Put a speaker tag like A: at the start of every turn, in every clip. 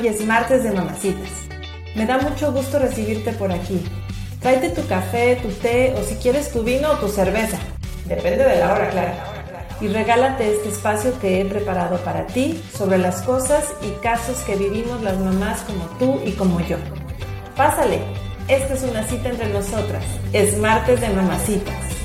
A: y es martes de mamacitas. Me da mucho gusto recibirte por aquí. Tráete tu café, tu té o si quieres tu vino o tu cerveza. Depende de la hora, claro. Y regálate este espacio que he preparado para ti sobre las cosas y casos que vivimos las mamás como tú y como yo. Pásale, esta es una cita entre nosotras. Es martes de mamacitas.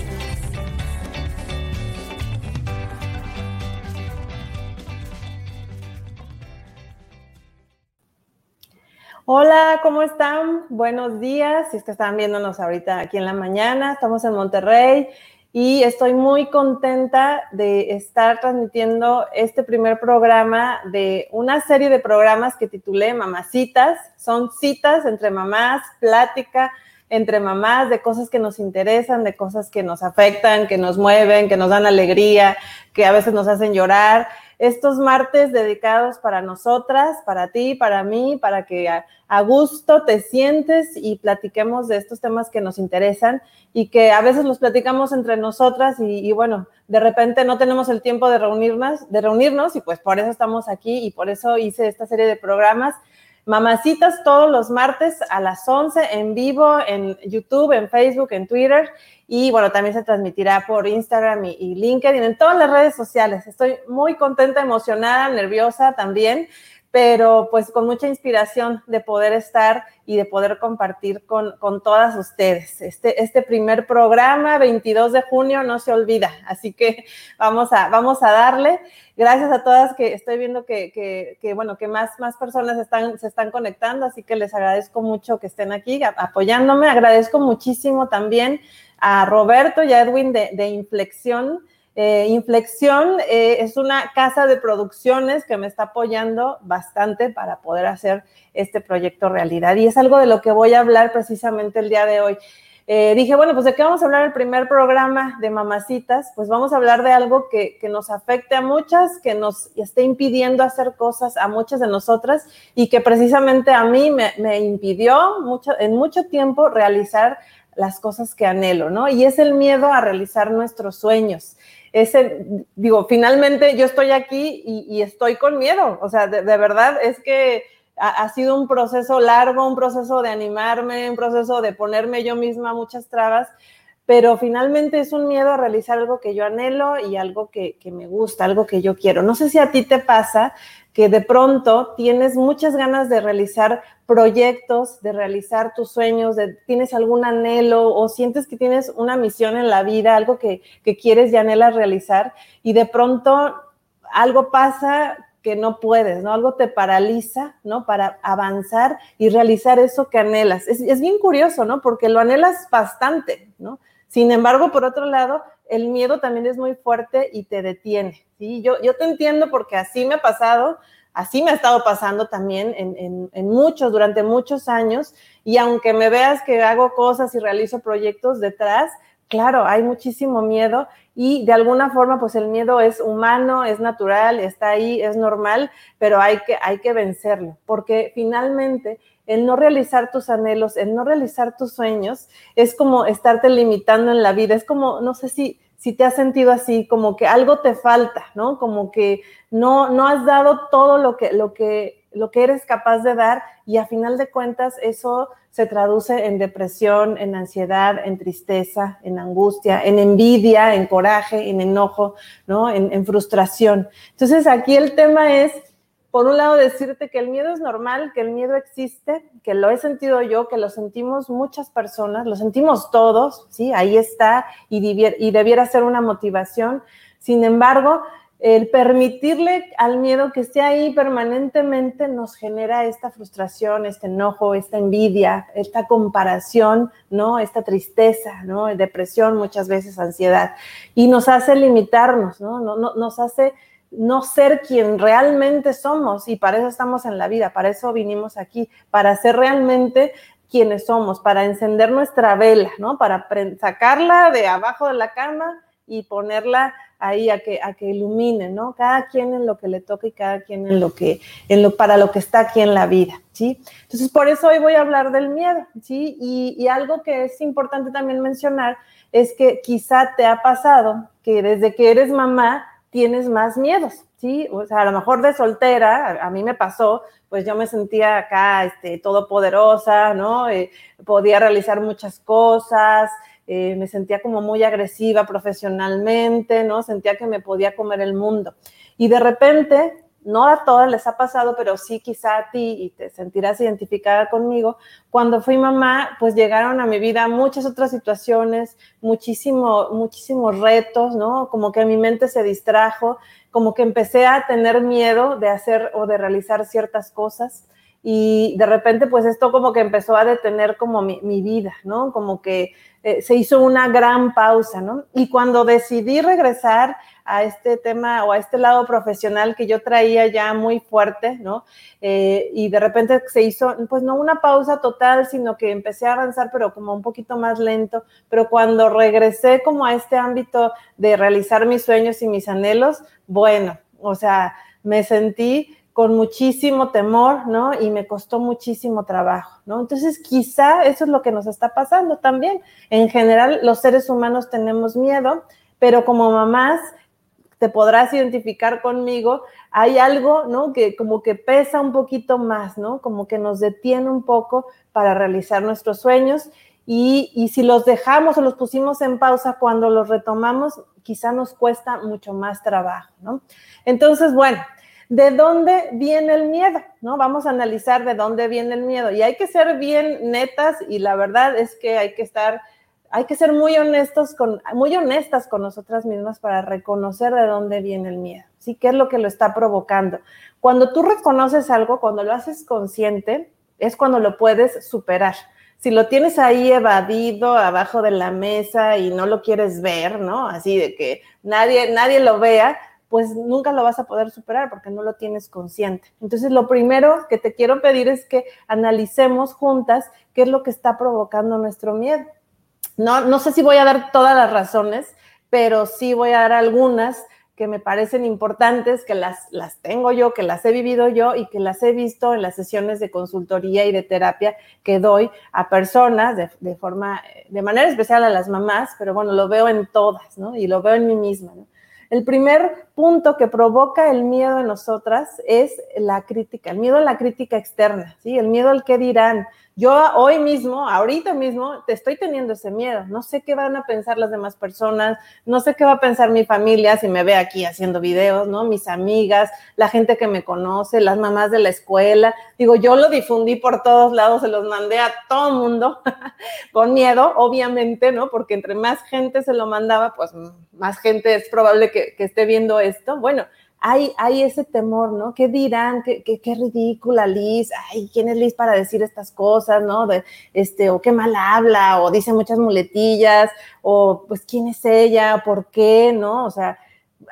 A: Hola, ¿cómo están? Buenos días. Si es que están viéndonos ahorita aquí en la mañana, estamos en Monterrey y estoy muy contenta de estar transmitiendo este primer programa de una serie de programas que titulé Mamacitas. Son citas entre mamás, plática entre mamás de cosas que nos interesan, de cosas que nos afectan, que nos mueven, que nos dan alegría, que a veces nos hacen llorar estos martes dedicados para nosotras, para ti, para mí, para que a, gusto te sientes y platiquemos de estos temas que nos interesan y que a veces los platicamos entre nosotras y, bueno, de repente no tenemos el tiempo de reunirnos, de reunirnos y pues por eso estamos aquí y por eso hice esta serie de programas. Mamacitas todos los martes a las 11 en vivo en YouTube, en Facebook, en Twitter y bueno, también se transmitirá por Instagram y, LinkedIn, en todas las redes sociales. Estoy muy contenta, emocionada, nerviosa también, pero pues con mucha inspiración de poder estar y de poder compartir con, con, todas ustedes. Este, este primer programa, 22 de junio, no se olvida, así que vamos a, vamos a darle. Gracias a todas que estoy viendo que, que, bueno, que más, más personas están, se están conectando, así que les agradezco mucho que estén aquí apoyándome. Agradezco muchísimo también a Roberto y a Edwin de, Inflexión. Eh, Inflexión eh, es una casa de producciones que me está apoyando bastante para poder hacer este proyecto realidad. Y es algo de lo que voy a hablar precisamente el día de hoy. Eh, dije, bueno, pues de qué vamos a hablar el primer programa de Mamacitas, pues vamos a hablar de algo que, nos afecte a muchas, que nos esté impidiendo hacer cosas a muchas de nosotras y que precisamente a mí me, me impidió mucho, en mucho tiempo realizar las cosas que anhelo, ¿no? Y es el miedo a realizar nuestros sueños. Ese, digo, finalmente yo estoy aquí y, estoy con miedo, o sea, de, verdad es que ha, sido un proceso largo, un proceso de animarme, un proceso de ponerme yo misma muchas trabas, pero finalmente es un miedo a realizar algo que yo anhelo y algo que, que me gusta, algo que yo quiero. No sé si a ti te pasa, que de pronto tienes muchas ganas de realizar proyectos, de realizar tus sueños, de, tienes algún anhelo o sientes que tienes una misión en la vida, algo que, quieres y anhelas realizar y de pronto algo pasa que no puedes, ¿no? Algo te paraliza, ¿no? Para avanzar y realizar eso que anhelas. Es, es bien curioso, ¿no? Porque lo anhelas bastante, ¿no? Sin embargo, por otro lado, el miedo también es muy fuerte y te detiene. ¿sí? Yo, yo te entiendo porque así me ha pasado, así me ha estado pasando también en, en, muchos, durante muchos años. Y aunque me veas que hago cosas y realizo proyectos detrás, claro, hay muchísimo miedo y de alguna forma, pues el miedo es humano, es natural, está ahí, es normal, pero hay que, hay que vencerlo, porque finalmente el no realizar tus anhelos, el no realizar tus sueños, es como estarte limitando en la vida. Es como, no sé si, si te has sentido así, como que algo te falta, ¿no? Como que no, no has dado todo lo que, lo, que, lo que eres capaz de dar y a final de cuentas eso se traduce en depresión, en ansiedad, en tristeza, en angustia, en envidia, en coraje, en enojo, ¿no? En, en frustración. Entonces aquí el tema es por un lado decirte que el miedo es normal, que el miedo existe, que lo he sentido yo, que lo sentimos muchas personas, lo sentimos todos, ¿sí? Ahí está y, debiera ser una motivación. Sin embargo, el permitirle al miedo que esté ahí permanentemente nos genera esta frustración, este enojo, esta envidia, esta comparación, ¿no? Esta tristeza, ¿no? Depresión, muchas veces ansiedad. Y nos hace limitarnos, ¿no? no, no nos hace no ser quien realmente somos y para eso estamos en la vida, para eso vinimos aquí, para ser realmente quienes somos, para encender nuestra vela, ¿no? Para sacarla de abajo de la cama y ponerla ahí a que, a que ilumine, ¿no? Cada quien en lo que le toca y cada quien en lo que, en lo, para lo que está aquí en la vida, ¿sí? Entonces, por eso hoy voy a hablar del miedo, ¿sí? Y, y algo que es importante también mencionar es que quizá te ha pasado que desde que eres mamá, tienes más miedos, ¿sí? O sea, a lo mejor de soltera, a, mí me pasó, pues yo me sentía acá, este, todopoderosa, ¿no? Eh, podía realizar muchas cosas, eh, me sentía como muy agresiva profesionalmente, ¿no? Sentía que me podía comer el mundo. Y de repente, no a todas les ha pasado, pero sí quizá a ti y te sentirás identificada conmigo. Cuando fui mamá, pues llegaron a mi vida muchas otras situaciones, muchísimo, muchísimos retos, ¿no? Como que mi mente se distrajo, como que empecé a tener miedo de hacer o de realizar ciertas cosas y de repente pues esto como que empezó a detener como mi, vida, ¿no? Como que eh, se hizo una gran pausa, ¿no? Y cuando decidí regresar a este tema o a este lado profesional que yo traía ya muy fuerte, ¿no? Eh, y de repente se hizo, pues no una pausa total, sino que empecé a avanzar, pero como un poquito más lento. Pero cuando regresé como a este ámbito de realizar mis sueños y mis anhelos, bueno, o sea, me sentí con muchísimo temor, ¿no? Y me costó muchísimo trabajo, ¿no? Entonces, quizá eso es lo que nos está pasando también. En general, los seres humanos tenemos miedo, pero como mamás, te podrás identificar conmigo, hay algo, ¿no? Que como que pesa un poquito más, ¿no? Como que nos detiene un poco para realizar nuestros sueños. Y, y si los dejamos o los pusimos en pausa, cuando los retomamos, quizá nos cuesta mucho más trabajo, ¿no? Entonces, bueno, ¿De dónde viene el miedo? ¿No? Vamos a analizar de dónde viene el miedo. Y hay que ser bien netas y la verdad es que hay que estar, hay que ser muy honestos con, muy honestas con nosotras mismas para reconocer de dónde viene el miedo. ¿Sí? ¿Qué es lo que lo está provocando? Cuando tú reconoces algo, cuando lo haces consciente, es cuando lo puedes superar. Si lo tienes ahí evadido abajo de la mesa y no lo quieres ver, ¿no? Así de que nadie, nadie lo vea, pues nunca lo vas a poder superar porque no lo tienes consciente. Entonces, lo primero que te quiero pedir es que analicemos juntas qué es lo que está provocando nuestro miedo. No, no sé si voy a dar todas las razones, pero sí voy a dar algunas que me parecen importantes, que las, las tengo yo, que las he vivido yo y que las he visto en las sesiones de consultoría y de terapia que doy a personas de, de forma, de manera especial a las mamás, pero bueno, lo veo en todas, ¿no? Y lo veo en mí misma, ¿no? El primer punto que provoca el miedo en nosotras es la crítica, el miedo a la crítica externa, ¿sí? El miedo al qué dirán, yo hoy mismo, ahorita mismo, te estoy teniendo ese miedo. No sé qué van a pensar las demás personas, no sé qué va a pensar mi familia si me ve aquí haciendo videos, ¿no? Mis amigas, la gente que me conoce, las mamás de la escuela. Digo, yo lo difundí por todos lados, se los mandé a todo el mundo con miedo, obviamente, ¿no? Porque entre más gente se lo mandaba, pues más gente es probable que, que esté viendo esto. Bueno, hay, ese temor, ¿no? ¿Qué dirán? ¿Qué, qué, ridícula Liz? Ay, ¿quién es Liz para decir estas cosas, no? De, este, o qué mal habla, o dice muchas muletillas, o pues quién es ella, por qué, ¿no? O sea,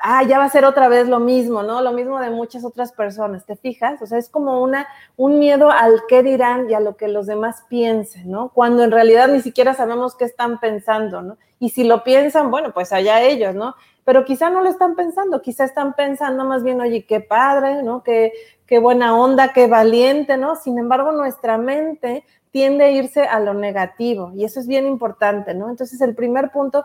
A: ah, ya va a ser otra vez lo mismo, ¿no? Lo mismo de muchas otras personas, ¿te fijas? O sea, es como una, un miedo al qué dirán y a lo que los demás piensen, ¿no? Cuando en realidad ni siquiera sabemos qué están pensando, ¿no? Y si lo piensan, bueno, pues allá ellos, ¿no? pero quizá no lo están pensando, quizá están pensando más bien, oye, qué padre, ¿no? Qué, qué buena onda, qué valiente, ¿no? Sin embargo, nuestra mente tiende a irse a lo negativo y eso es bien importante, ¿no? Entonces, el primer punto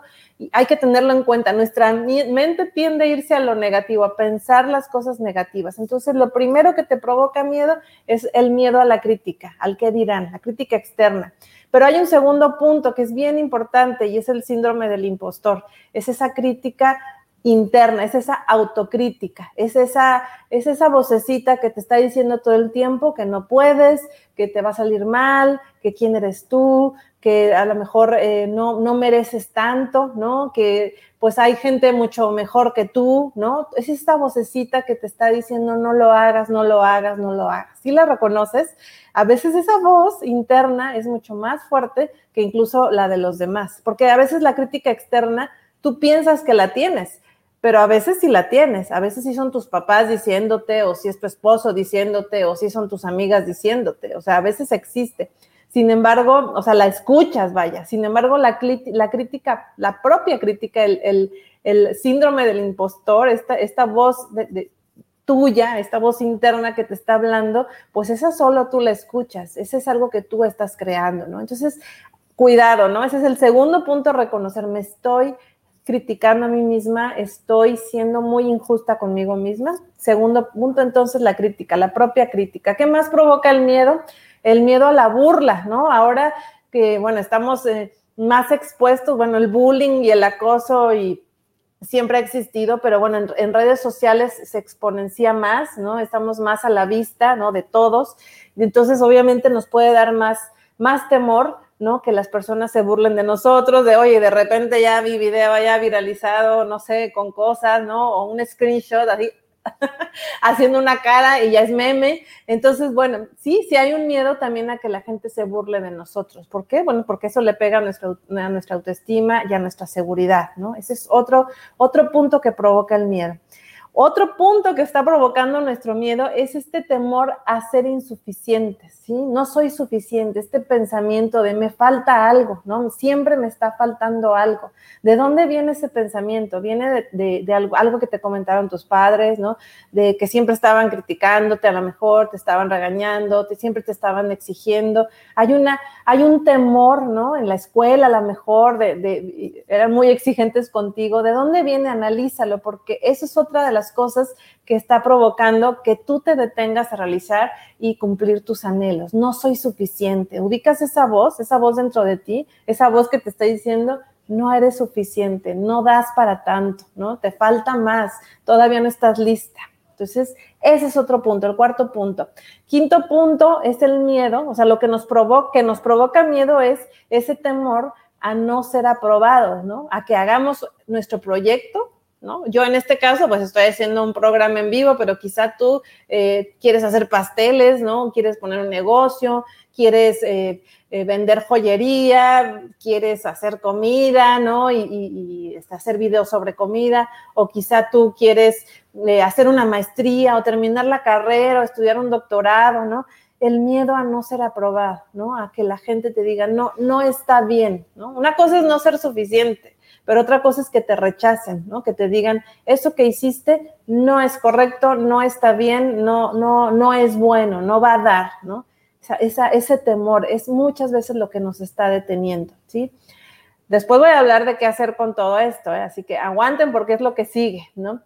A: hay que tenerlo en cuenta, nuestra mente tiende a irse a lo negativo, a pensar las cosas negativas. Entonces, lo primero que te provoca miedo es el miedo a la crítica, al qué dirán, la crítica externa. Pero hay un segundo punto que es bien importante y es el síndrome del impostor. Es esa crítica interna, es esa autocrítica, es esa, es esa vocecita que te está diciendo todo el tiempo que no puedes, que te va a salir mal, que quién eres tú, que a lo mejor eh, no, no mereces tanto, ¿no? Que pues hay gente mucho mejor que tú, ¿no? Es esta vocecita que te está diciendo no lo hagas, no lo hagas, no lo hagas. Si la reconoces, a veces esa voz interna es mucho más fuerte que incluso la de los demás, porque a veces la crítica externa tú piensas que la tienes, pero a veces sí la tienes, a veces sí son tus papás diciéndote, o si es tu esposo diciéndote, o si son tus amigas diciéndote, o sea, a veces existe. Sin embargo, o sea, la escuchas, vaya. Sin embargo, la, la crítica, la propia crítica, el, síndrome del impostor, esta, esta voz de, tuya, esta voz interna que te está hablando, pues esa solo tú la escuchas, ese es algo que tú estás creando, ¿no? Entonces, cuidado, ¿no? Ese es el segundo punto, reconocer, me estoy criticando a mí misma, estoy siendo muy injusta conmigo misma. Segundo punto, entonces, la crítica, la propia crítica. ¿Qué más provoca el miedo? El miedo a la burla, ¿no? Ahora que, bueno, estamos eh, más expuestos, bueno, el bullying y el acoso y siempre ha existido, pero bueno, en, redes sociales se exponencia más, ¿no? Estamos más a la vista, ¿no? De todos. Y entonces, obviamente, nos puede dar más, más temor, ¿no? Que las personas se burlen de nosotros, de, oye, de repente ya mi video haya viralizado, no sé, con cosas, ¿no? O un screenshot así, haciendo una cara y ya es meme. Entonces, bueno, sí, sí hay un miedo también a que la gente se burle de nosotros. ¿Por qué? Bueno, porque eso le pega a nuestra, a nuestra autoestima y a nuestra seguridad, ¿no? Ese es otro, otro punto que provoca el miedo. Otro punto que está provocando nuestro miedo es este temor a ser insuficientes, ¿sí? No soy suficiente, este pensamiento de me falta algo, ¿no? Siempre me está faltando algo. ¿De dónde viene ese pensamiento? Viene de, algo, algo, que te comentaron tus padres, ¿no? De que siempre estaban criticándote, a lo mejor te estaban regañando, te, siempre te estaban exigiendo. Hay, una, hay un temor, ¿no? En la escuela, a lo mejor, de, eran muy exigentes contigo. ¿De dónde viene? Analízalo, porque eso es otra de las cosas que está provocando que tú te detengas a realizar y cumplir tus anhelos. No soy suficiente. Ubicas esa voz, esa voz dentro de ti, esa voz que te está diciendo, no eres suficiente, no das para tanto, ¿no? Te falta más, todavía no estás lista. Entonces, ese es otro punto, el cuarto punto. Quinto punto es el miedo, o sea, lo que nos provoca, que nos provoca miedo es ese temor a no ser aprobados, ¿no? A que hagamos nuestro proyecto ¿no? Yo en este caso, pues estoy haciendo un programa en vivo, pero quizá tú eh, quieres hacer pasteles, ¿no? Quieres poner un negocio, quieres eh, eh, vender joyería, quieres hacer comida, ¿no? Y, este, hacer videos sobre comida, o quizá tú quieres hacer una maestría o terminar la carrera o estudiar un doctorado, ¿no? El miedo a no ser aprobado, ¿no? A que la gente te diga, no, no está bien, ¿no? Una cosa es no ser suficiente pero otra cosa es que te rechacen, ¿no? Que te digan, eso que hiciste no es correcto, no está bien, no, no, no es bueno, no va a dar, ¿no? Esa, ese temor es muchas veces lo que nos está deteniendo, ¿sí? Después voy a hablar de qué hacer con todo esto, ¿eh? así que aguanten porque es lo que sigue, ¿no?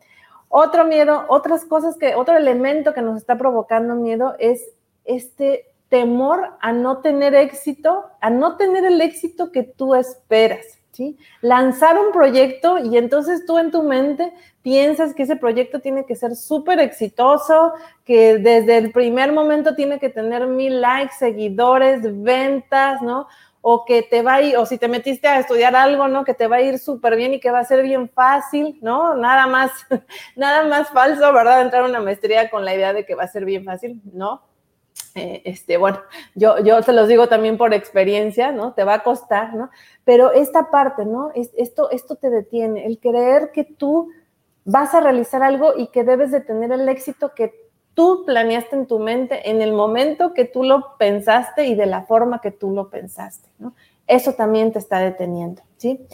A: Otro miedo, otras cosas que, otro elemento que nos está provocando miedo es este temor a no tener éxito, a no tener el éxito que tú esperas. ¿Sí? Lanzar un proyecto y entonces tú en tu mente piensas que ese proyecto tiene que ser súper exitoso, que desde el primer momento tiene que tener mil likes, seguidores, ventas, ¿no? O que te va a ir, o si te metiste a estudiar algo, ¿no? Que te va a ir súper bien y que va a ser bien fácil, ¿no? Nada más, nada más falso, ¿verdad? Entrar a una maestría con la idea de que va a ser bien fácil, ¿no? Eh, este, bueno, yo, yo te los digo también por experiencia, ¿no? Te va a costar, ¿no? Pero esta parte, ¿no? esto, esto te detiene, el creer que tú vas a realizar algo y que debes de tener el éxito que tú planeaste en tu mente en el momento que tú lo pensaste y de la forma que tú lo pensaste, ¿no? Eso también te está deteniendo, ¿sí?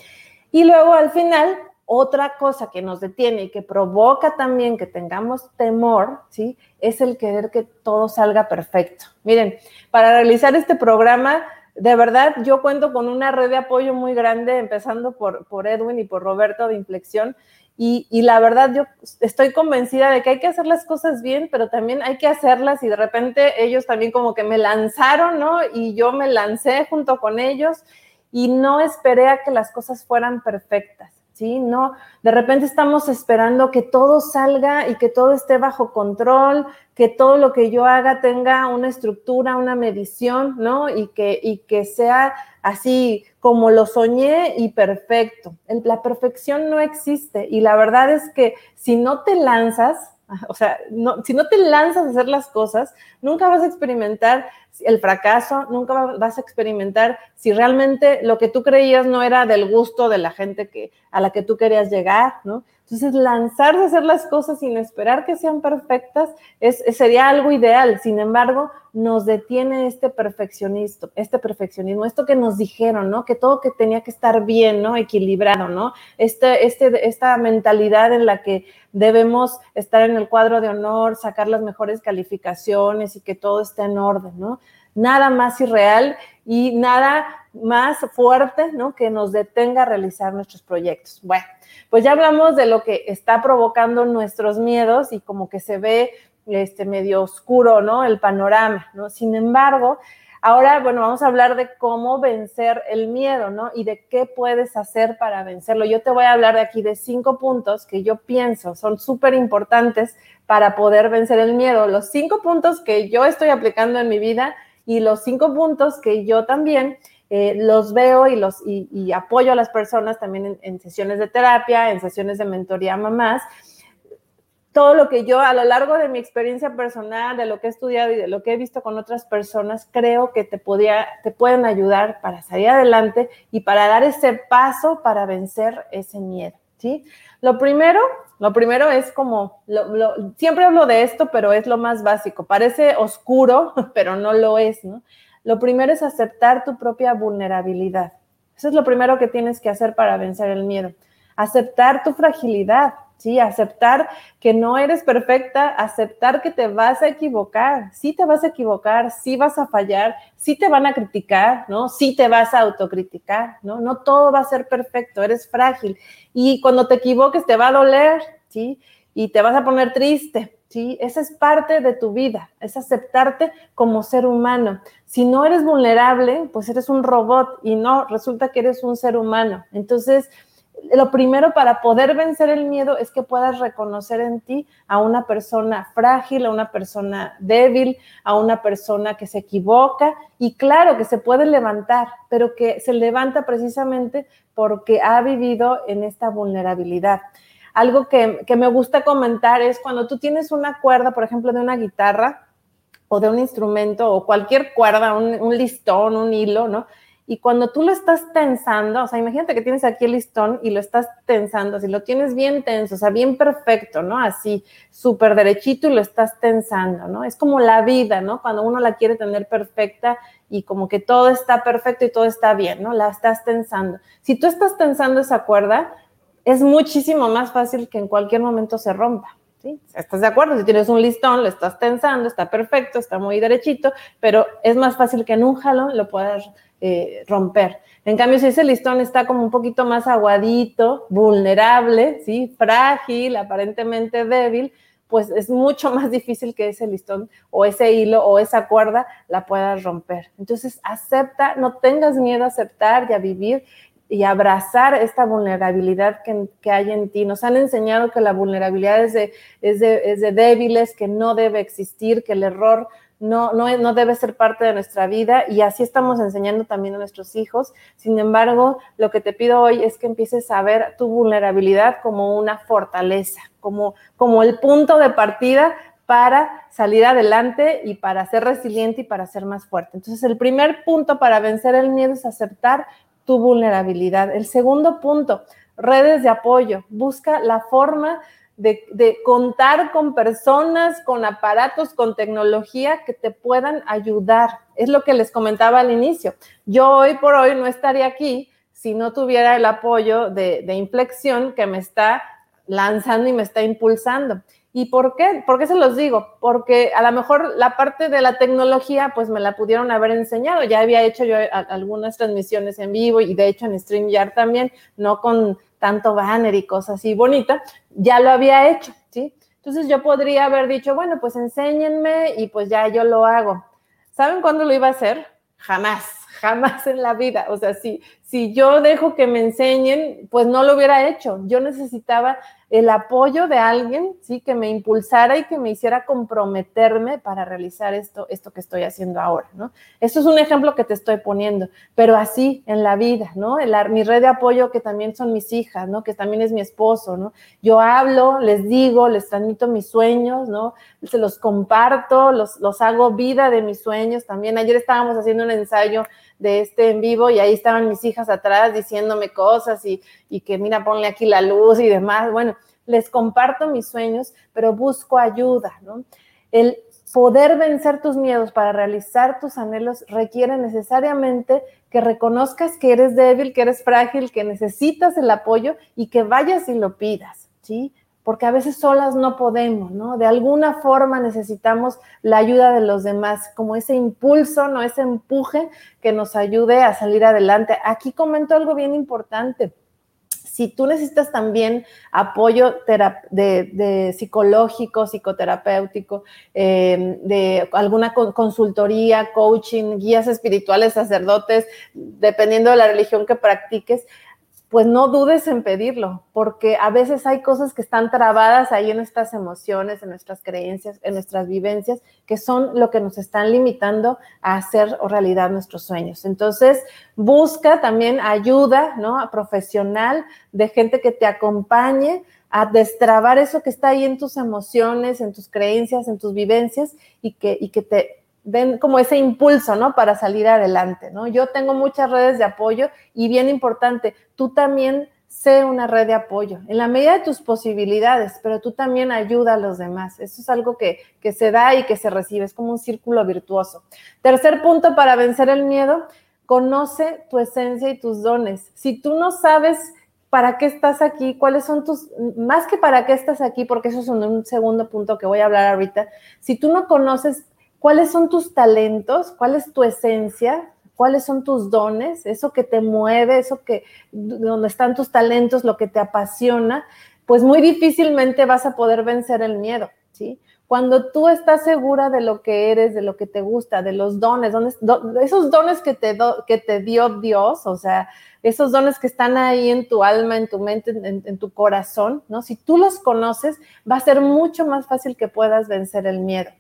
A: Y luego al final, otra cosa que nos detiene y que provoca también que tengamos temor, ¿sí? Es el querer que todo salga perfecto. Miren, para realizar este programa, de verdad, yo cuento con una red de apoyo muy grande, empezando por, por Edwin y por Roberto de Inflexión. Y, y, la verdad, yo estoy convencida de que hay que hacer las cosas bien, pero también hay que hacerlas y de repente ellos también como que me lanzaron, ¿no? Y yo me lancé junto con ellos y no esperé a que las cosas fueran perfectas. ¿Sí? No, de repente estamos esperando que todo salga y que todo esté bajo control, que todo lo que yo haga tenga una estructura, una medición, ¿no? Y que, y que sea así como lo soñé y perfecto. La perfección no existe y la verdad es que si no te lanzas, o sea, si no te lanzas a hacer las cosas, nunca vas a experimentar el fracaso, nunca vas a experimentar si realmente lo que tú creías no era del gusto de la gente que, a la que tú querías llegar, ¿no? Entonces, lanzarse a hacer las cosas sin esperar que sean perfectas es, sería algo ideal. Sin embargo, nos detiene este perfeccionismo, este perfeccionismo, esto que nos dijeron, ¿no? Que todo que tenía que estar bien, ¿no? Equilibrado, ¿no? Este, este, esta mentalidad en la que debemos estar en el cuadro de honor, sacar las mejores calificaciones y que todo esté en orden, ¿no? Nada más irreal y nada más fuerte, ¿no? Que nos detenga a realizar nuestros proyectos. Bueno, pues ya hablamos de lo que está provocando nuestros miedos y como que se ve este medio oscuro, ¿no? El panorama, ¿no? Sin embargo, ahora, bueno, vamos a hablar de cómo vencer el miedo, ¿no? Y de qué puedes hacer para vencerlo. Yo te voy a hablar de aquí de cinco puntos que yo pienso son súper importantes para poder vencer el miedo. Los cinco puntos que yo estoy aplicando en mi vida y los cinco puntos que yo también eh, los veo y los y, apoyo a las personas también en, sesiones de terapia, en sesiones de mentoría mamás. Todo lo que yo a lo largo de mi experiencia personal, de lo que he estudiado y de lo que he visto con otras personas, creo que te, podía, te pueden ayudar para salir adelante y para dar ese paso para vencer ese miedo, ¿sí? Lo primero, lo primero es como, siempre hablo de esto, pero es lo más básico. Parece oscuro, pero no lo es, ¿no? Lo primero es aceptar tu propia vulnerabilidad. Eso es lo primero que tienes que hacer para vencer el miedo. Aceptar tu fragilidad ¿sí? Aceptar que no eres perfecta, aceptar que te vas a equivocar, sí te vas a equivocar, sí vas a fallar, sí te van a criticar, ¿no? Sí te vas a autocriticar, ¿no? No todo va a ser perfecto, eres frágil. Y cuando te equivoques te va a doler, ¿sí? Y te vas a poner triste, ¿sí? Esa es parte de tu vida, es aceptarte como ser humano. Si no eres vulnerable, pues eres un robot y no, resulta que eres un ser humano. Entonces, lo primero para poder vencer el miedo es que puedas reconocer en ti a una persona frágil, a una persona débil, a una persona que se equivoca y claro que se puede levantar, pero que se levanta precisamente porque ha vivido en esta vulnerabilidad. Algo que, me gusta comentar es cuando tú tienes una cuerda, por ejemplo, de una guitarra o de un instrumento o cualquier cuerda, un listón, un hilo, ¿no? Y cuando tú lo estás tensando, o sea, imagínate que tienes aquí el listón y lo estás tensando, si lo tienes bien tenso, o sea, bien perfecto, ¿no? Así, súper derechito y lo estás tensando, ¿no? Es como la vida, ¿no? Cuando uno la quiere tener perfecta y como que todo está perfecto y todo está bien, ¿no? La estás tensando. Si tú estás tensando esa cuerda, es muchísimo más fácil que en cualquier momento se rompa. ¿Sí? ¿Estás de acuerdo? Si tienes un listón, lo estás tensando, está perfecto, está muy derechito, pero es más fácil que en un jalón lo puedas eh, romper. En cambio, si ese listón está como un poquito más aguadito, vulnerable, ¿sí? frágil, aparentemente débil, pues es mucho más difícil que ese listón o ese hilo o esa cuerda la puedas romper. Entonces, acepta, no tengas miedo a aceptar y a vivir y abrazar esta vulnerabilidad que, hay en ti. Nos han enseñado que la vulnerabilidad es de, es de débiles, que no debe existir, que el error no, no, no debe ser parte de nuestra vida y así estamos enseñando también a nuestros hijos. Sin embargo, lo que te pido hoy es que empieces a ver tu vulnerabilidad como una fortaleza, como, como el punto de partida para salir adelante y para ser resiliente y para ser más fuerte. Entonces, el primer punto para vencer el miedo es aceptar tu vulnerabilidad. El segundo punto, redes de apoyo. Busca la forma de, contar con personas, con aparatos, con tecnología que te puedan ayudar. Es lo que les comentaba al inicio. Yo hoy por hoy no estaría aquí si no tuviera el apoyo de, de inflexión que me está lanzando y me está impulsando. ¿Y por qué? ¿Por qué se los digo? Porque a lo mejor la parte de la tecnología, pues me la pudieron haber enseñado. Ya había hecho yo algunas transmisiones en vivo y de hecho en StreamYard también, no con tanto banner y cosas así bonitas, ya lo había hecho, ¿sí? Entonces yo podría haber dicho, bueno, pues enséñenme y pues ya yo lo hago. ¿Saben cuándo lo iba a hacer? Jamás, jamás en la vida. O sea, si, si yo dejo que me enseñen, pues no lo hubiera hecho. Yo necesitaba el apoyo de alguien, sí, que me impulsara y que me hiciera comprometerme para realizar esto, esto que estoy haciendo ahora, ¿no? Esto es un ejemplo que te estoy poniendo, pero así en la vida, ¿no? mi red de apoyo que también son mis hijas, ¿no? Que también es mi esposo, ¿no? Yo hablo, les digo, les transmito mis sueños, ¿no? Se los comparto, los, los hago vida de mis sueños también. Ayer estábamos haciendo un ensayo de este en vivo y ahí estaban mis hijas atrás diciéndome cosas y, y que mira, ponle aquí la luz y demás. Bueno, les comparto mis sueños, pero busco ayuda, ¿no? El poder vencer tus miedos para realizar tus anhelos requiere necesariamente que reconozcas que eres débil, que eres frágil, que necesitas el apoyo y que vayas y lo pidas, ¿sí? Porque a veces solas no podemos, ¿no? De alguna forma necesitamos la ayuda de los demás, como ese impulso, ¿no? Ese empuje que nos ayude a salir adelante. Aquí comento algo bien importante si tú necesitas también apoyo de, psicológico, psicoterapéutico, em, de alguna consultoría, coaching, guías espirituales, sacerdotes, dependiendo de la religión que practiques, pues no dudes en pedirlo, porque a veces hay cosas que están trabadas ahí en nuestras emociones, en nuestras creencias, en nuestras vivencias, que son lo que nos están limitando a hacer realidad nuestros sueños. Entonces, busca también ayuda, ¿no? Profesional, de gente que te acompañe a destrabar eso que está ahí en tus emociones, en tus creencias, en tus vivencias y que, y que te den como ese impulso, ¿no? Para salir adelante, ¿no? Yo tengo muchas redes de apoyo y bien importante, tú también sé una red de apoyo en la medida de tus posibilidades, pero tú también ayuda a los demás. Eso es algo que, que se da y que se recibe, es como un círculo virtuoso. Tercer punto para vencer el miedo, conoce tu esencia y tus dones. Si tú no sabes para qué estás aquí, cuáles son tus, más que para qué estás aquí, porque eso es un segundo punto que voy a hablar ahorita, si tú no conoces cuáles son tus talentos, cuál es tu esencia, cuáles son tus dones, eso que te mueve, eso que, donde están tus talentos, lo que te apasiona, pues muy difícilmente vas a poder vencer el miedo, ¿sí? Cuando tú estás segura de lo que eres, de lo que te gusta, de los dones, esos dones que te, dio Dios, o sea, esos dones que están ahí en tu alma, en tu mente, en, tu corazón, ¿no? Si tú los conoces, va a ser mucho más fácil que puedas vencer el miedo.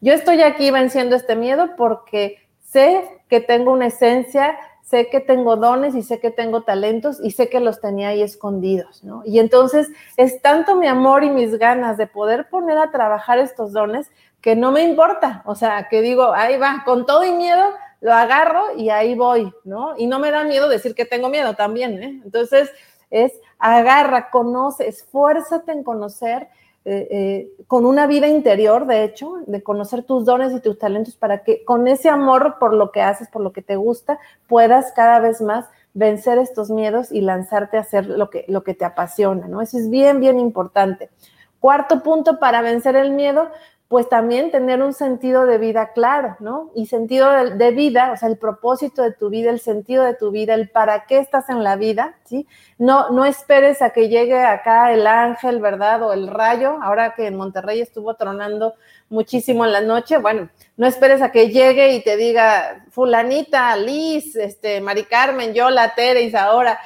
A: Yo estoy aquí venciendo este miedo porque sé que tengo una esencia, sé que tengo dones y sé que tengo talentos y sé que los tenía ahí escondidos, ¿no? Y entonces es tanto mi amor y mis ganas de poder poner a trabajar estos dones que no me importa, o sea, que digo, ahí va, con todo y miedo, lo agarro y ahí voy, ¿no? Y no me da miedo decir que tengo miedo también, ¿eh? Entonces, es agarra, conoce, esfuérzate en conocer eh, eh, con una vida interior, de hecho, de conocer tus dones y tus talentos para que con ese amor por lo que haces, por lo que te gusta, puedas cada vez más vencer estos miedos y lanzarte a hacer lo que, lo que te apasiona, ¿no? Eso es bien, bien importante. Cuarto punto para vencer el miedo, pues también tener un sentido de vida claro, ¿no? Y sentido de, vida, o sea, el propósito de tu vida, el sentido de tu vida, el para qué estás en la vida, ¿sí? No, no esperes a que llegue acá el ángel, ¿verdad? O el rayo, ahora que en Monterrey estuvo tronando muchísimo en la noche, bueno, no esperes a que llegue y te diga, fulanita, Liz, este, Mari Carmen, yo, la Teres, ahora,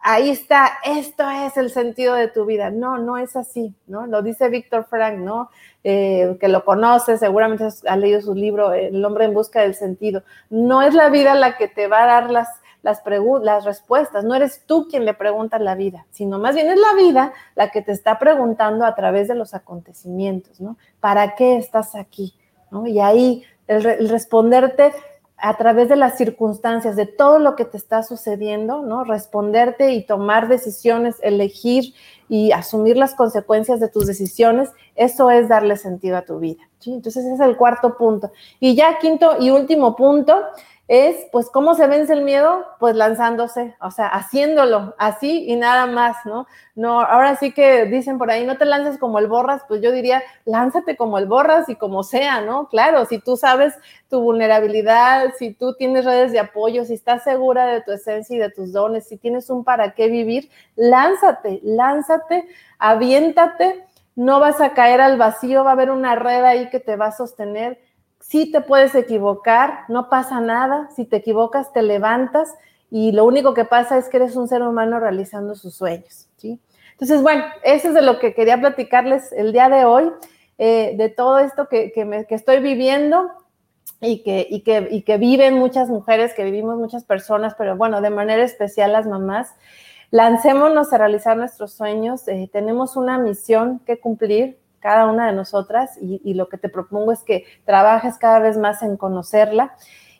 A: ahí está, esto es el sentido de tu vida. No, no es así, ¿no? Lo dice Víctor Frank, ¿no? Eh, que lo conoce, seguramente ha leído su libro, El hombre en busca del sentido. No es la vida la que te va a dar las, las, las respuestas, no eres tú quien le pregunta la vida, sino más bien es la vida la que te está preguntando a través de los acontecimientos, ¿no? ¿Para qué estás aquí? ¿no? Y ahí el responderte a través de las circunstancias, de todo lo que te está sucediendo, ¿no? Responderte y tomar decisiones, elegir y asumir las consecuencias de tus decisiones, eso es darle sentido a tu vida. Entonces ese es el cuarto punto. Y ya quinto y último punto es, pues, ¿cómo se vence el miedo? Pues lanzándose, o sea, haciéndolo así y nada más, ¿no? No, ahora sí que dicen por ahí, no te lances como el borras, pues yo diría, lánzate como el borras y como sea, ¿no? Claro, si tú sabes tu vulnerabilidad, si tú tienes redes de apoyo, si estás segura de tu esencia y de tus dones, si tienes un para qué vivir, lánzate, lánzate, aviéntate, no vas a caer al vacío, va a haber una red ahí que te va a sostener sí te puedes equivocar, no pasa nada, si te equivocas te levantas y lo único que pasa es que eres un ser humano realizando sus sueños, ¿sí? Entonces, bueno, eso es de lo que quería platicarles el día de hoy, eh, de todo esto que, estoy viviendo y que, y, que, que viven muchas mujeres, que vivimos muchas personas, pero bueno, de manera especial las mamás. Lancémonos a realizar nuestros sueños, eh, tenemos una misión que cumplir, cada una de nosotras y, lo que te propongo es que trabajes cada vez más en conocerla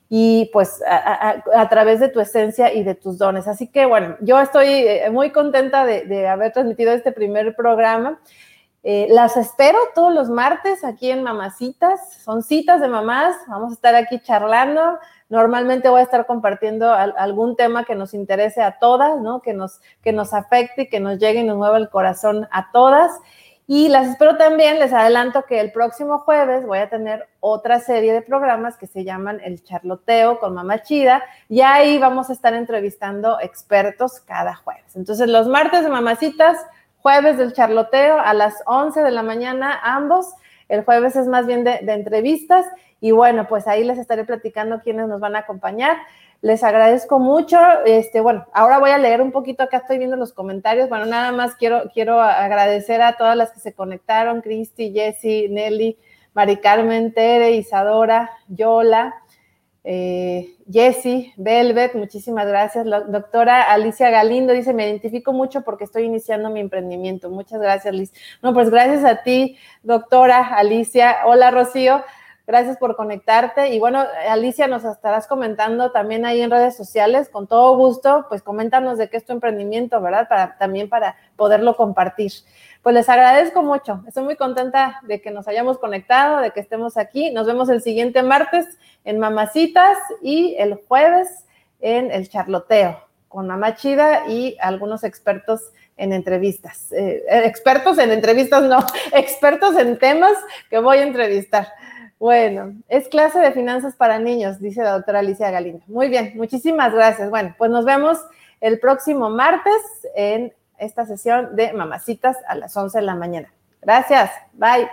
A: y pues a, través de tu esencia y de tus dones. Así que bueno, yo estoy eh, muy contenta de, haber transmitido este primer programa Eh, las espero todos los martes aquí en Mamacitas. Son citas de mamás. Vamos a estar aquí charlando. Normalmente voy a estar compartiendo algún tema que nos interese a todas, ¿no? Que nos, que nos afecte y que nos llegue y nos mueva el corazón a todas. Y las espero también, les adelanto que el próximo jueves voy a tener otra serie de programas que se llaman El Charloteo con Mamá Chida y ahí vamos a estar entrevistando expertos cada jueves. Entonces los martes de Mamacitas, jueves del Charloteo a las 11 de la mañana ambos. El jueves es más bien de, de entrevistas y bueno, pues ahí les estaré platicando quiénes nos van a acompañar. Les agradezco mucho. Este, bueno, ahora voy a leer un poquito, acá estoy viendo los comentarios. Bueno, nada más quiero, quiero agradecer a todas las que se conectaron, Cristi, Jessy, Nelly, Mari Carmen, Tere, Isadora, Yola, eh, Jessy, Velvet, muchísimas gracias. Doctora Alicia Galindo dice, me identifico mucho porque estoy iniciando mi emprendimiento. Muchas gracias, Liz. No, pues gracias a ti, doctora Alicia. Hola, Rocío. Gracias por conectarte. Y bueno, Alicia, nos estarás comentando también ahí en redes sociales. Con todo gusto, pues coméntanos de qué es tu emprendimiento, ¿verdad? Para, también para poderlo compartir. Pues les agradezco mucho. Estoy muy contenta de que nos hayamos conectado, de que estemos aquí. Nos vemos el siguiente martes en Mamacitas y el jueves en el Charloteo con Mamá Chida y algunos expertos en entrevistas. Eh, eh, expertos en entrevistas, no, expertos en temas que voy a entrevistar. Bueno, es clase de finanzas para niños, dice la doctora Alicia Galindo. Muy bien, muchísimas gracias. Bueno, pues nos vemos el próximo martes en esta sesión de Mamacitas a las 11 de la mañana. Gracias, bye.